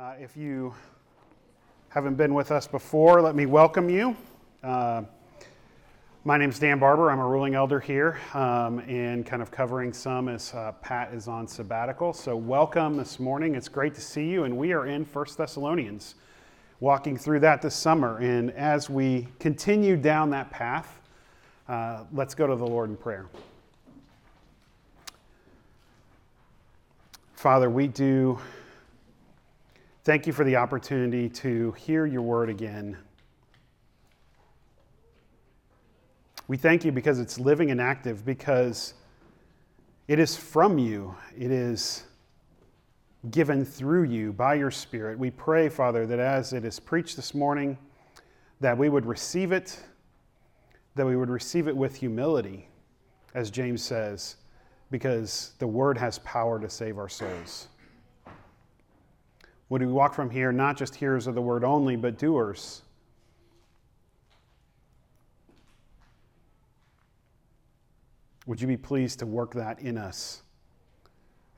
Uh, if you haven't been with us before, let me welcome you. Uh, my name is Dan Barber. I'm a ruling elder here um, and kind of covering some as uh, Pat is on sabbatical. So, welcome this morning. It's great to see you. And we are in First Thessalonians, walking through that this summer. And as we continue down that path, uh, let's go to the Lord in prayer. Father, we do Thank you for the opportunity to hear your word again. We thank you because it's living and active, because it is from you, it is given through you by your Spirit. We pray, Father, that as it is preached this morning, that we would receive it, that we would receive it with humility, as James says, because the word has power to save our souls. Would we walk from here not just hearers of the word only, but doers? Would you be pleased to work that in us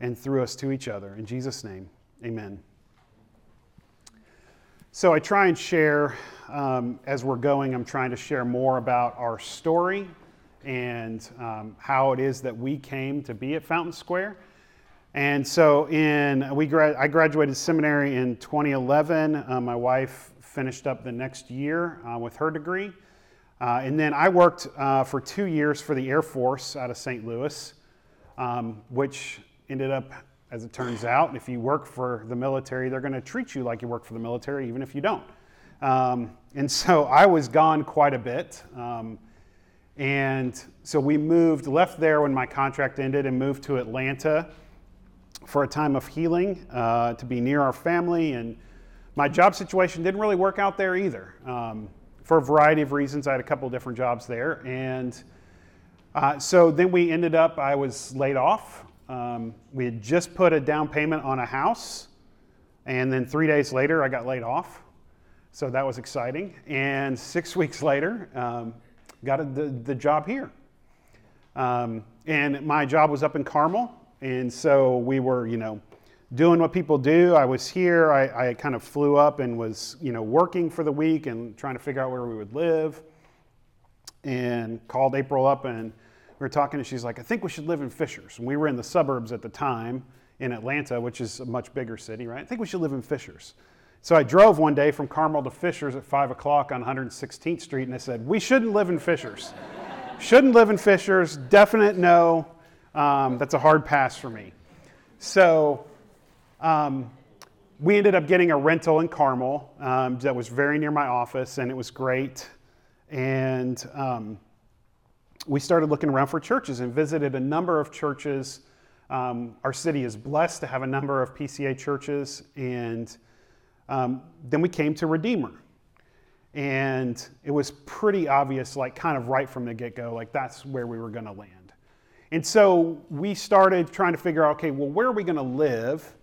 and through us to each other? In Jesus' name, amen. So I try and share, um, as we're going, I'm trying to share more about our story and um, how it is that we came to be at Fountain Square. And so in we gra- I graduated seminary in 2011. Uh, my wife finished up the next year uh, with her degree. Uh, and then I worked uh, for two years for the Air Force out of St. Louis, um, which ended up, as it turns out, if you work for the military, they're going to treat you like you work for the military, even if you don't. Um, and so I was gone quite a bit. Um, and so we moved, left there when my contract ended, and moved to Atlanta for a time of healing, uh, to be near our family. And my job situation didn't really work out there either. Um, for a variety of reasons, I had a couple of different jobs there. And uh, so then we ended up, I was laid off. Um, we had just put a down payment on a house. And then three days later, I got laid off. So that was exciting. And six weeks later, um, got a, the, the job here. Um, and my job was up in Carmel. And so we were, you know, doing what people do. I was here. I, I, kind of flew up and was, you know, working for the week and trying to figure out where we would live. And called April up and we were talking, and she's like, I think we should live in Fishers. And we were in the suburbs at the time in Atlanta, which is a much bigger city, right? I think we should live in Fishers. So I drove one day from Carmel to Fishers at 5 o'clock on 116th Street, and I said, We shouldn't live in Fishers. shouldn't live in Fishers. Definite no. Um, that's a hard pass for me. So um, we ended up getting a rental in Carmel um, that was very near my office, and it was great. And um, we started looking around for churches and visited a number of churches. Um, our city is blessed to have a number of PCA churches, and um, then we came to Redeemer. And it was pretty obvious, like kind of right from the get go, like that's where we were going to land. And so we started trying to figure out okay, well, where are we going to live?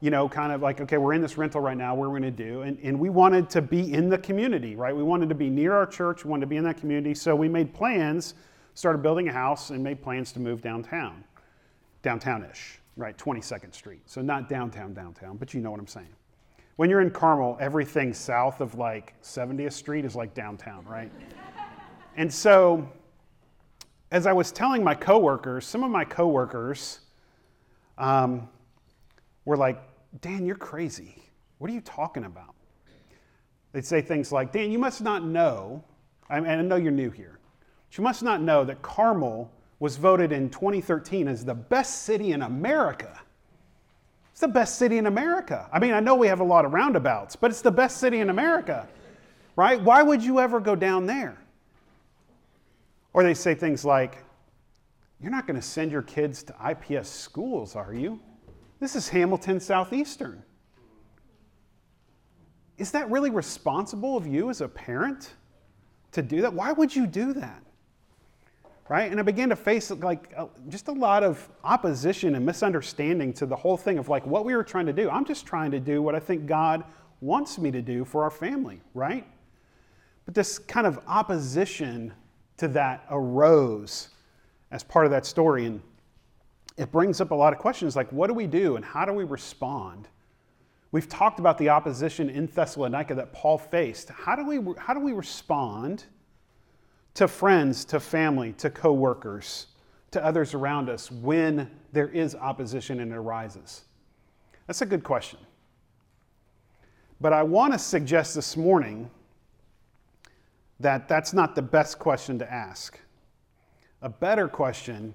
You know, kind of like, okay, we're in this rental right now, what are we going to do? And, and we wanted to be in the community, right? We wanted to be near our church, we wanted to be in that community. So we made plans, started building a house, and made plans to move downtown, downtownish, right? 22nd Street. So not downtown, downtown, but you know what I'm saying. When you're in Carmel, everything south of like 70th Street is like downtown, right? and so as I was telling my coworkers, some of my coworkers um, were like, Dan, you're crazy. What are you talking about? They'd say things like, Dan, you must not know, and I know you're new here, but you must not know that Carmel was voted in 2013 as the best city in America. It's the best city in America. I mean, I know we have a lot of roundabouts, but it's the best city in America, right? Why would you ever go down there? Or they say things like, You're not going to send your kids to IPS schools, are you? This is Hamilton Southeastern. Is that really responsible of you as a parent to do that? Why would you do that? Right? And I began to face like just a lot of opposition and misunderstanding to the whole thing of like what we were trying to do. I'm just trying to do what I think God wants me to do for our family, right? But this kind of opposition to that arose as part of that story. And it brings up a lot of questions like, what do we do and how do we respond We've talked about the opposition in Thessalonica that Paul faced. How do we, how do we respond to friends, to family, to coworkers, to others around us when there is opposition and it arises? That's a good question. But I want to suggest this morning that that's not the best question to ask. A better question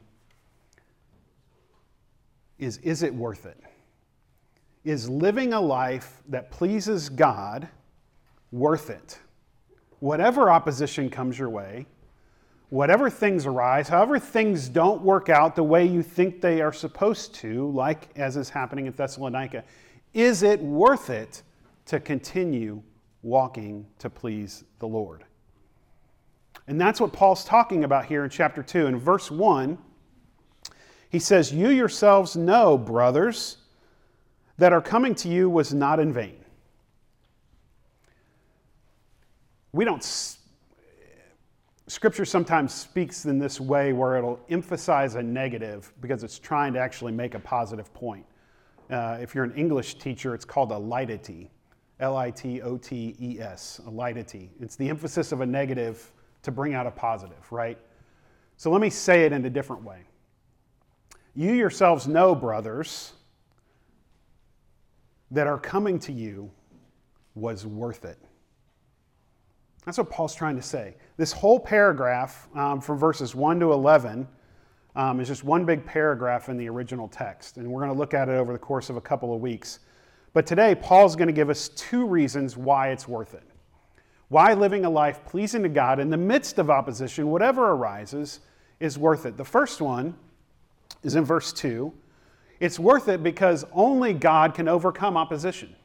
is Is it worth it? Is living a life that pleases God worth it? Whatever opposition comes your way, whatever things arise, however things don't work out the way you think they are supposed to, like as is happening in Thessalonica, is it worth it to continue walking to please the Lord? And that's what Paul's talking about here in chapter 2. In verse 1, he says, You yourselves know, brothers, that our coming to you was not in vain. We don't, Scripture sometimes speaks in this way where it'll emphasize a negative because it's trying to actually make a positive point. Uh, if you're an English teacher, it's called a litotes, L I T O T E S, a litotes. It's the emphasis of a negative to bring out a positive, right? So let me say it in a different way. You yourselves know, brothers, that our coming to you was worth it. That's what Paul's trying to say. This whole paragraph um, from verses 1 to 11 um, is just one big paragraph in the original text, and we're going to look at it over the course of a couple of weeks. But today, Paul's going to give us two reasons why it's worth it. Why living a life pleasing to God in the midst of opposition, whatever arises, is worth it. The first one is in verse 2. It's worth it because only God can overcome opposition.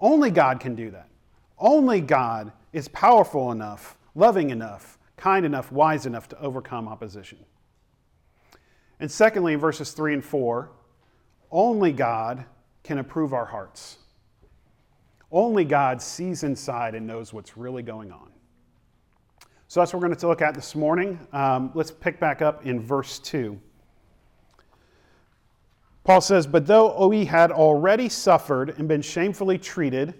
Only God can do that. Only God is powerful enough, loving enough, kind enough, wise enough to overcome opposition. And secondly, in verses 3 and 4, only God can approve our hearts. Only God sees inside and knows what's really going on. So that's what we're going to look at this morning. Um, let's pick back up in verse 2. Paul says, But though we had already suffered and been shamefully treated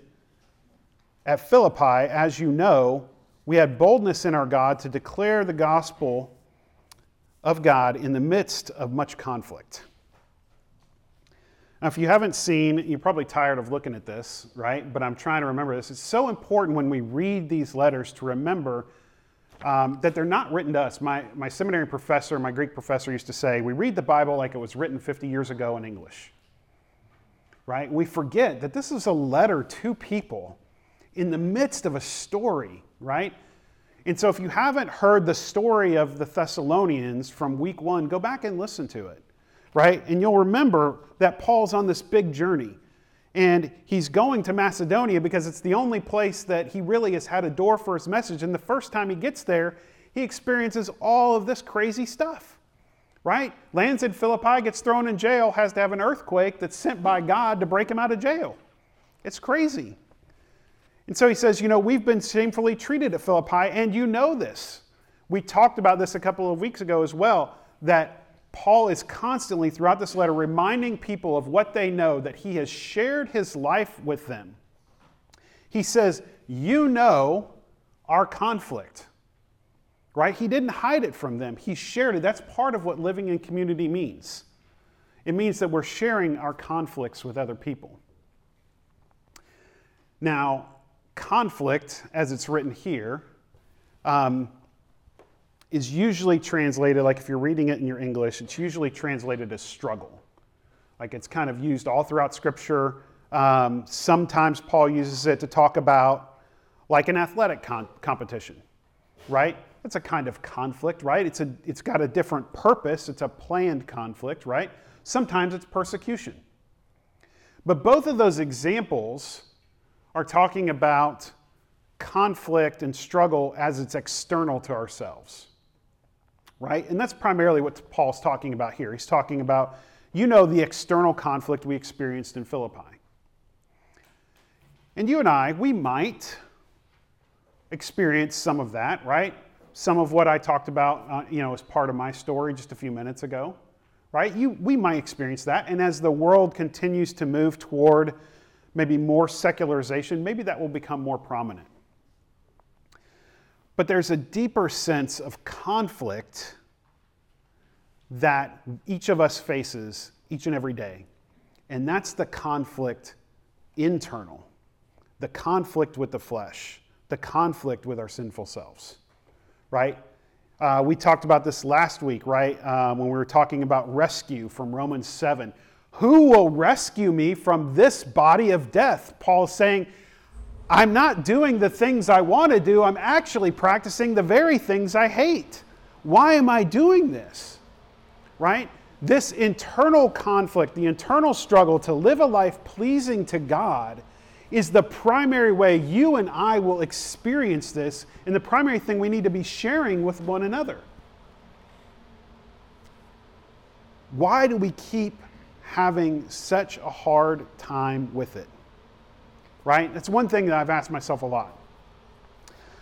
at Philippi, as you know, we had boldness in our God to declare the gospel of God in the midst of much conflict. Now, if you haven't seen, you're probably tired of looking at this, right? But I'm trying to remember this. It's so important when we read these letters to remember um, that they're not written to us. My, my seminary professor, my Greek professor, used to say, We read the Bible like it was written 50 years ago in English. Right? We forget that this is a letter to people in the midst of a story, right? And so if you haven't heard the story of the Thessalonians from week one, go back and listen to it, right? And you'll remember that Paul's on this big journey. And he's going to Macedonia because it's the only place that he really has had a door for his message. And the first time he gets there, he experiences all of this crazy stuff, right? Lands in Philippi, gets thrown in jail, has to have an earthquake that's sent by God to break him out of jail. It's crazy. And so he says, You know, we've been shamefully treated at Philippi, and you know this. We talked about this a couple of weeks ago as well, that Paul is constantly throughout this letter reminding people of what they know, that he has shared his life with them. He says, You know our conflict, right? He didn't hide it from them, he shared it. That's part of what living in community means. It means that we're sharing our conflicts with other people. Now, conflict, as it's written here, um, is usually translated, like if you're reading it in your English, it's usually translated as struggle. Like it's kind of used all throughout Scripture. Um, sometimes Paul uses it to talk about like an athletic con- competition, right? It's a kind of conflict, right? It's, a, it's got a different purpose, it's a planned conflict, right? Sometimes it's persecution. But both of those examples are talking about conflict and struggle as it's external to ourselves right? And that's primarily what Paul's talking about here. He's talking about, you know, the external conflict we experienced in Philippi. And you and I, we might experience some of that, right? Some of what I talked about, uh, you know, as part of my story just a few minutes ago, right? You, we might experience that. And as the world continues to move toward maybe more secularization, maybe that will become more prominent. But there's a deeper sense of conflict that each of us faces each and every day. And that's the conflict internal, the conflict with the flesh, the conflict with our sinful selves, right? Uh, we talked about this last week, right? Um, when we were talking about rescue from Romans 7. Who will rescue me from this body of death? Paul's saying, I'm not doing the things I want to do. I'm actually practicing the very things I hate. Why am I doing this? Right? This internal conflict, the internal struggle to live a life pleasing to God, is the primary way you and I will experience this, and the primary thing we need to be sharing with one another. Why do we keep having such a hard time with it? Right? That's one thing that I've asked myself a lot.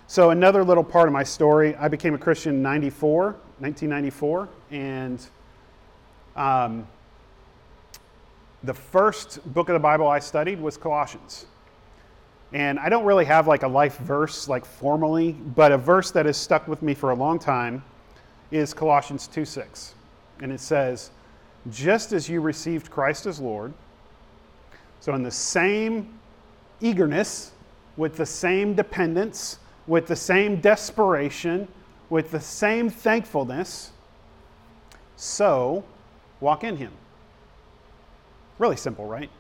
So, another little part of my story I became a Christian in 94, 1994, and um, the first book of the Bible I studied was Colossians. And I don't really have like a life verse, like formally, but a verse that has stuck with me for a long time is Colossians 2 6. And it says, Just as you received Christ as Lord, so in the same eagerness, with the same dependence, with the same desperation, with the same thankfulness, so walk in Him. Really simple, right?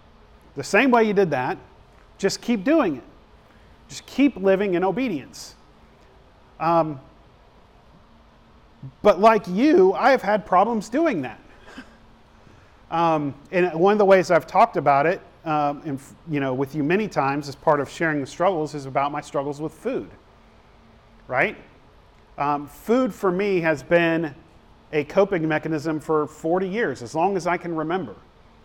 The same way you did that, just keep doing it. Just keep living in obedience. Um, but like you, I have had problems doing that. Um, and one of the ways I've talked about it, um, and, you know, with you many times as part of sharing the struggles, is about my struggles with food. Right? Um, food for me has been a coping mechanism for 40 years, as long as I can remember.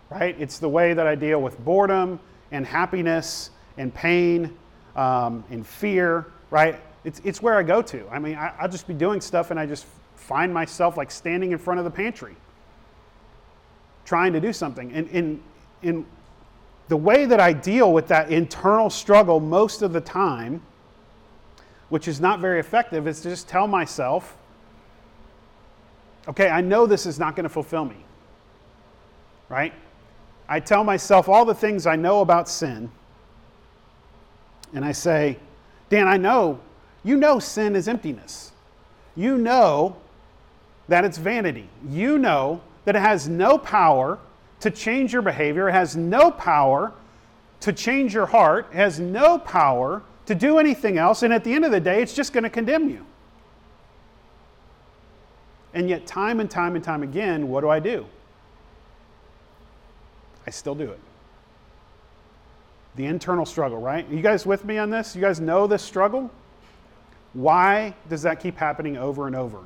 Right? It's the way that I deal with boredom and happiness and pain um, and fear, right? It's, it's where I go to. I mean, I, I'll just be doing stuff and I just find myself like standing in front of the pantry trying to do something. And in, in the way that I deal with that internal struggle most of the time, which is not very effective, is to just tell myself, okay, I know this is not going to fulfill me. Right? I tell myself all the things I know about sin, and I say, Dan, I know, you know sin is emptiness. You know that it's vanity. You know that it has no power to change your behavior, has no power to change your heart, has no power to do anything else, and at the end of the day, it's just going to condemn you. And yet, time and time and time again, what do I do? I still do it. The internal struggle, right? You guys with me on this? You guys know this struggle? Why does that keep happening over and over?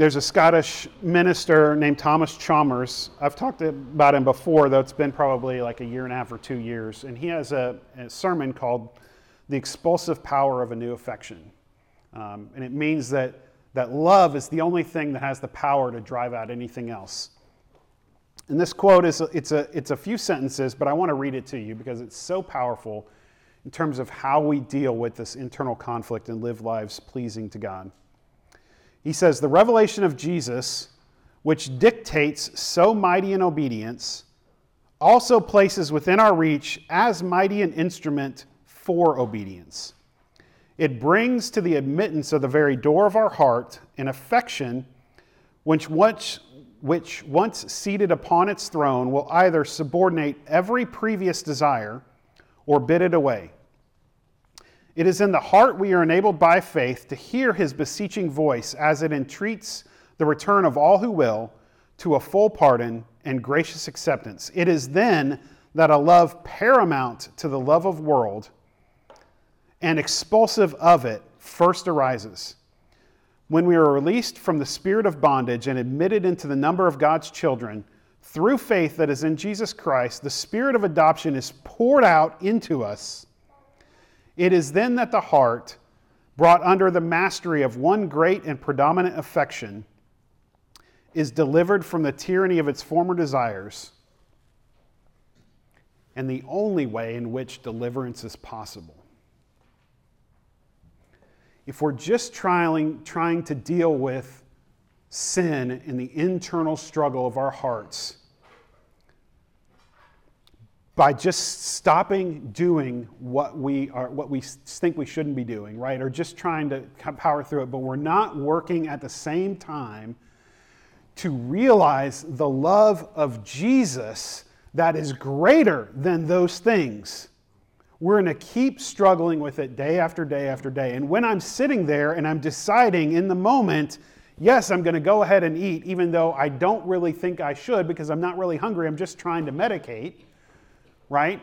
There's a Scottish minister named Thomas Chalmers. I've talked about him before, though it's been probably like a year and a half or two years. And he has a, a sermon called The Expulsive Power of a New Affection. Um, and it means that, that love is the only thing that has the power to drive out anything else. And this quote is it's a, it's a few sentences, but I want to read it to you because it's so powerful in terms of how we deal with this internal conflict and live lives pleasing to God. He says, The revelation of Jesus, which dictates so mighty an obedience, also places within our reach as mighty an instrument for obedience. It brings to the admittance of the very door of our heart an affection which once, which, once seated upon its throne, will either subordinate every previous desire or bid it away. It is in the heart we are enabled by faith to hear his beseeching voice as it entreats the return of all who will to a full pardon and gracious acceptance. It is then that a love paramount to the love of world and expulsive of it first arises when we are released from the spirit of bondage and admitted into the number of God's children, through faith that is in Jesus Christ, the spirit of adoption is poured out into us. It is then that the heart, brought under the mastery of one great and predominant affection, is delivered from the tyranny of its former desires and the only way in which deliverance is possible. If we're just trying, trying to deal with sin in the internal struggle of our hearts, by just stopping doing what we are what we think we shouldn't be doing right or just trying to power through it but we're not working at the same time to realize the love of Jesus that is greater than those things. We're going to keep struggling with it day after day after day. And when I'm sitting there and I'm deciding in the moment, yes, I'm going to go ahead and eat, even though I don't really think I should because I'm not really hungry, I'm just trying to medicate, right?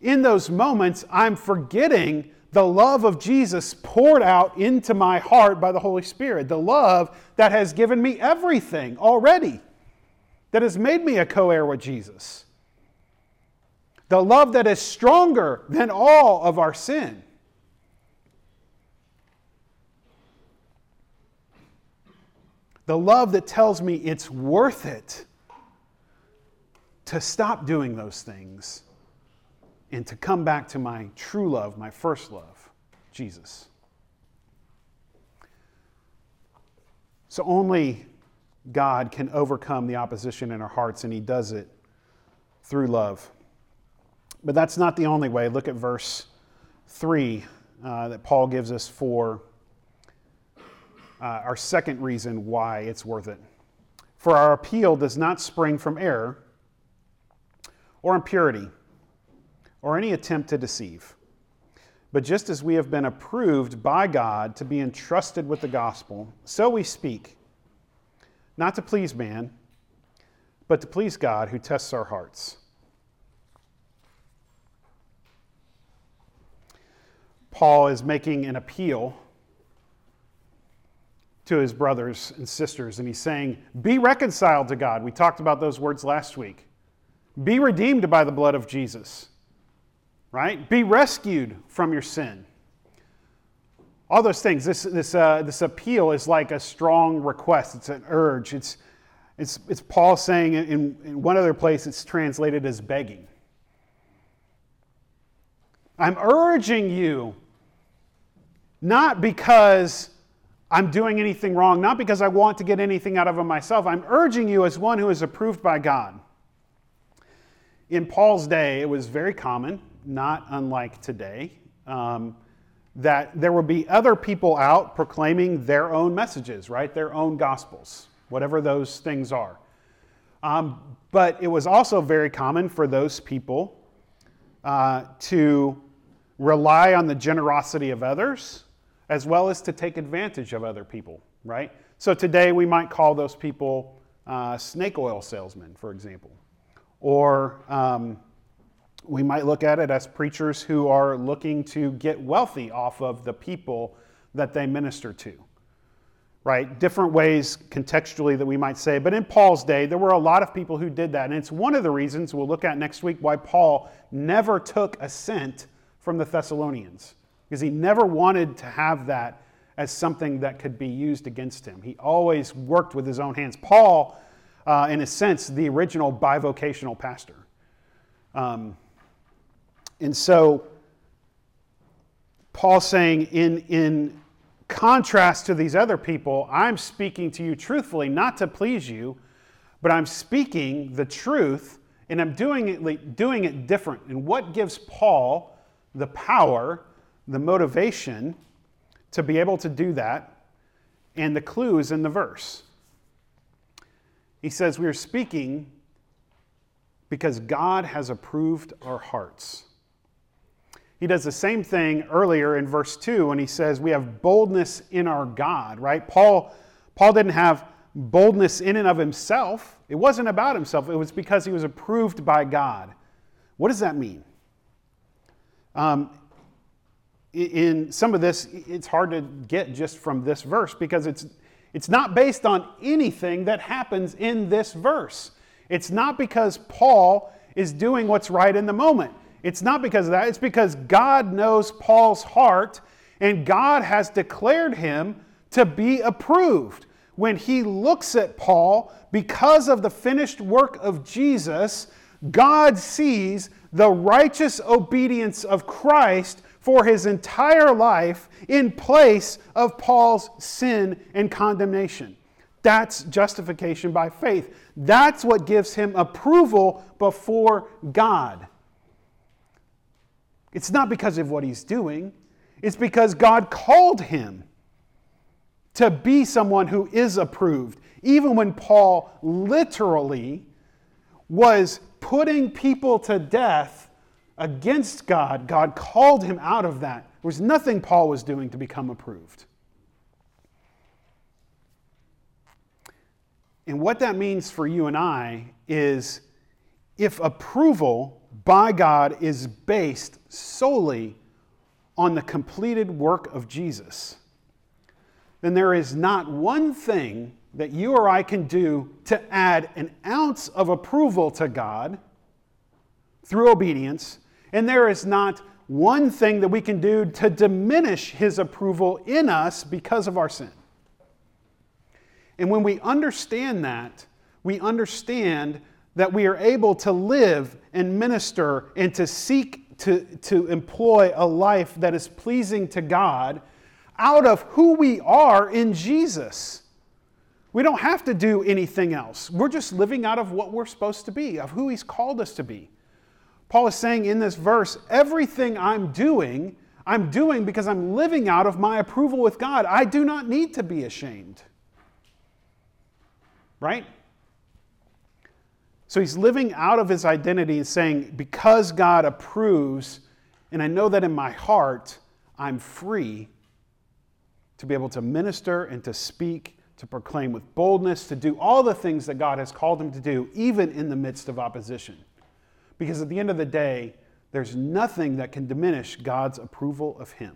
In those moments, I'm forgetting the love of Jesus poured out into my heart by the Holy Spirit, the love that has given me everything already, that has made me a co heir with Jesus the love that is stronger than all of our sin. The love that tells me it's worth it to stop doing those things and to come back to my true love, my first love, Jesus. So only God can overcome the opposition in our hearts, and He does it through love. But that's not the only way. Look at verse 3 uh, that Paul gives us for uh, our second reason why it's worth it. For our appeal does not spring from error or impurity or any attempt to deceive. But just as we have been approved by God to be entrusted with the gospel, so we speak, not to please man, but to please God who tests our hearts. Paul is making an appeal to his brothers and sisters, and he's saying, Be reconciled to God. We talked about those words last week. Be redeemed by the blood of Jesus, right? Be rescued from your sin. All those things. This, this, uh, this appeal is like a strong request, it's an urge. It's, it's, it's Paul saying in, in one other place, it's translated as begging. I'm urging you not because I'm doing anything wrong, not because I want to get anything out of it myself. I'm urging you as one who is approved by God. In Paul's day, it was very common, not unlike today, um, that there would be other people out proclaiming their own messages, right? Their own gospels, whatever those things are. Um, but it was also very common for those people uh, to rely on the generosity of others as well as to take advantage of other people, right? So today we might call those people uh, snake oil salesmen, for example. Or um, we might look at it as preachers who are looking to get wealthy off of the people that they minister to. Right? Different ways contextually that we might say. But in Paul's day, there were a lot of people who did that. And it's one of the reasons we'll look at next week why Paul never took a cent from the Thessalonians because he never wanted to have that as something that could be used against him. He always worked with his own hands. Paul, uh, in a sense, the original bivocational pastor. Um, and so, Paul saying, in, in contrast to these other people, I'm speaking to you truthfully, not to please you, but I'm speaking the truth and I'm doing it, doing it different. And what gives Paul the power the motivation to be able to do that, and the clue is in the verse. He says, We are speaking because God has approved our hearts. He does the same thing earlier in verse 2 when he says, We have boldness in our God, right? Paul, Paul didn't have boldness in and of himself. It wasn't about himself, it was because he was approved by God. What does that mean? Um, in some of this, it's hard to get just from this verse because it's, it's not based on anything that happens in this verse. It's not because Paul is doing what's right in the moment. It's not because of that. It's because God knows Paul's heart and God has declared him to be approved. when he looks at Paul, because of the finished work of Jesus, God sees the righteous obedience of Christ for his entire life in place of Paul's sin and condemnation. That's justification by faith. That's what gives him approval before God. It's not because of what he's doing, it's because God called him to be someone who is approved. Even when Paul literally was putting people to death against God, God called him out of that. There was nothing Paul was doing to become approved. And what that means for you and I is if approval by God is based solely on the completed work of Jesus, then there is not one thing that you or I can do to add an ounce of approval to God through obedience, and there is not one thing that we can do to diminish His approval in us because of our sin. And when we understand that, we understand that we are able to live and minister and to seek to, to employ a life that is pleasing to God out of who we are in Jesus. We don't have to do anything else. We're just living out of what we're supposed to be, of who He's called us to be. Paul is saying in this verse everything I'm doing, I'm doing because I'm living out of my approval with God. I do not need to be ashamed. Right? So he's living out of his identity and saying, because God approves, and I know that in my heart, I'm free to be able to minister and to speak, to proclaim with boldness, to do all the things that God has called him to do, even in the midst of opposition. Because at the end of the day, there's nothing that can diminish God's approval of him.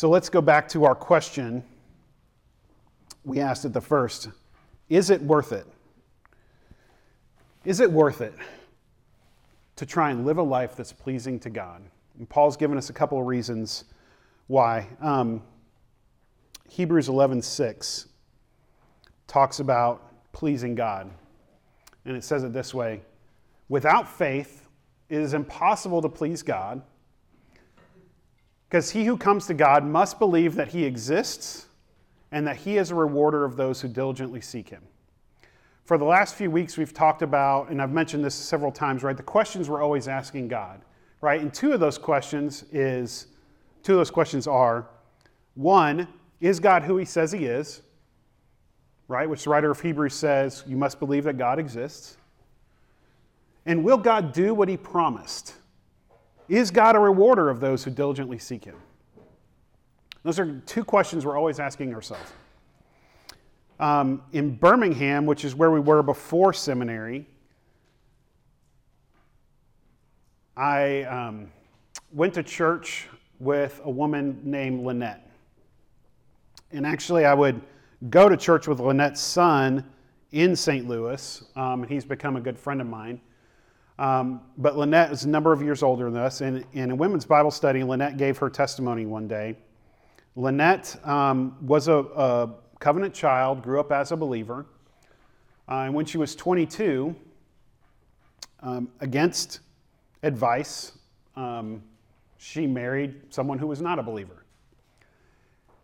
So let's go back to our question we asked at the first Is it worth it? Is it worth it? to try and live a life that's pleasing to God. And Paul's given us a couple of reasons why. Um, Hebrews 11:6 talks about pleasing God. And it says it this way, without faith it is impossible to please God. Because he who comes to God must believe that he exists and that he is a rewarder of those who diligently seek him for the last few weeks, we've talked about, and I've mentioned this several times, right? The questions we're always asking God, right? And two of those questions is, two of those questions are, one, is God who he says he is? Right? Which the writer of Hebrews says, you must believe that God exists. And will God do what he promised? Is God a rewarder of those who diligently seek him? Those are two questions we're always asking ourselves um, in Birmingham, which is where we were before seminary, I um, went to church with a woman named Lynette. And actually, I would go to church with Lynette's son in St. Louis, um, and he's become a good friend of mine. Um, but Lynette is a number of years older than us, and in a women's Bible study, Lynette gave her testimony one day. Lynette um, was a, a covenant child, grew up as a believer. Uh, and when she was 22, um, against advice, um, she married someone who was not a believer.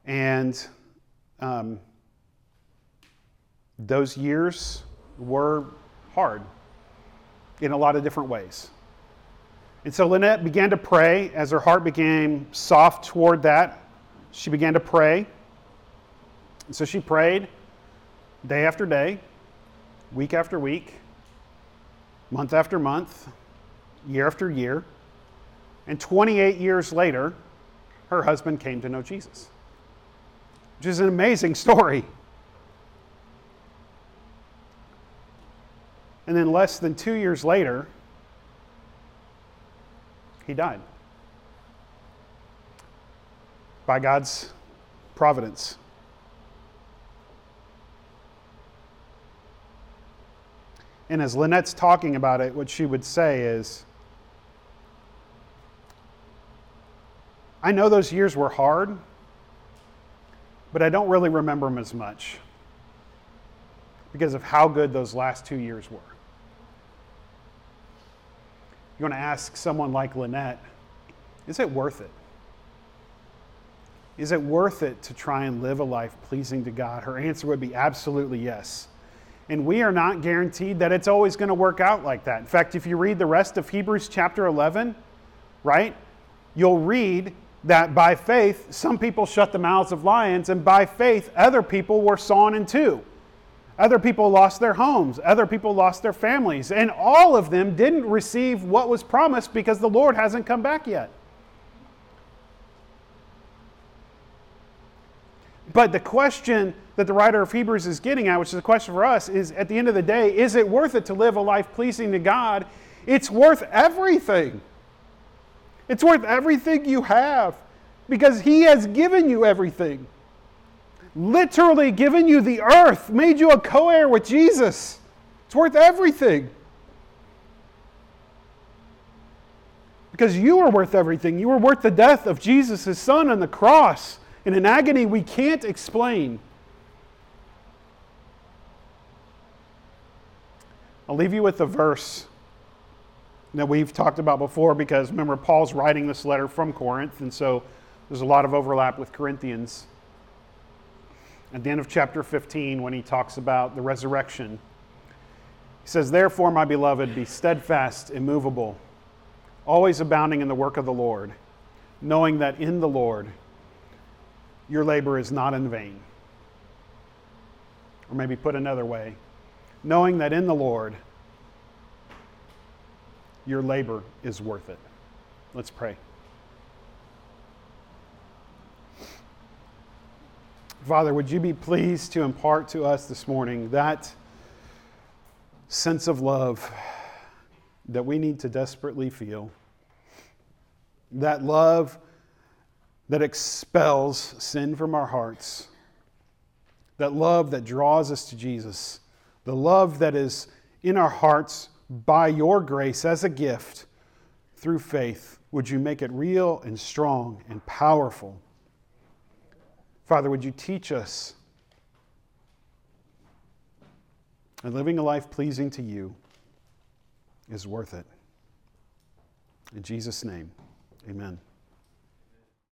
And um, those years were hard in a lot of different ways. And so Lynette began to pray as her heart became soft toward that. She began to pray. And so she prayed day after day, week after week, month after month, year after year. And 28 years later, her husband came to know Jesus, which is an amazing story. And then less than two years later, he died by God's providence. And as Lynette's talking about it, what she would say is, I know those years were hard, but I don't really remember them as much because of how good those last two years were. You want to ask someone like Lynette, is it worth it? Is it worth it to try and live a life pleasing to God? Her answer would be absolutely yes. And we are not guaranteed that it's always going to work out like that. In fact, if you read the rest of Hebrews chapter 11, right, you'll read that by faith, some people shut the mouths of lions, and by faith, other people were sawn in two. Other people lost their homes. Other people lost their families. And all of them didn't receive what was promised because the Lord hasn't come back yet. But the question that the writer of Hebrews is getting at, which is a question for us, is at the end of the day, is it worth it to live a life pleasing to God? It's worth everything. It's worth everything you have because He has given you everything literally given you the earth, made you a co heir with Jesus. It's worth everything. Because you are worth everything. You are worth the death of Jesus, son, on the cross in an agony we can't explain. I'll leave you with a verse that we've talked about before because remember, Paul's writing this letter from Corinth, and so there's a lot of overlap with Corinthians at the end of chapter 15 when he talks about the resurrection. He says, Therefore, my beloved, be steadfast, immovable, always abounding in the work of the Lord, knowing that in the Lord your labor is not in vain. Or maybe put another way, knowing that in the Lord your labor is worth it. Let's pray. Father, would you be pleased to impart to us this morning that sense of love that we need to desperately feel? That love that expels sin from our hearts, that love that draws us to Jesus, the love that is in our hearts by your grace as a gift through faith. Would you make it real and strong and powerful? Father, would you teach us that living a life pleasing to you is worth it? In Jesus' name, amen.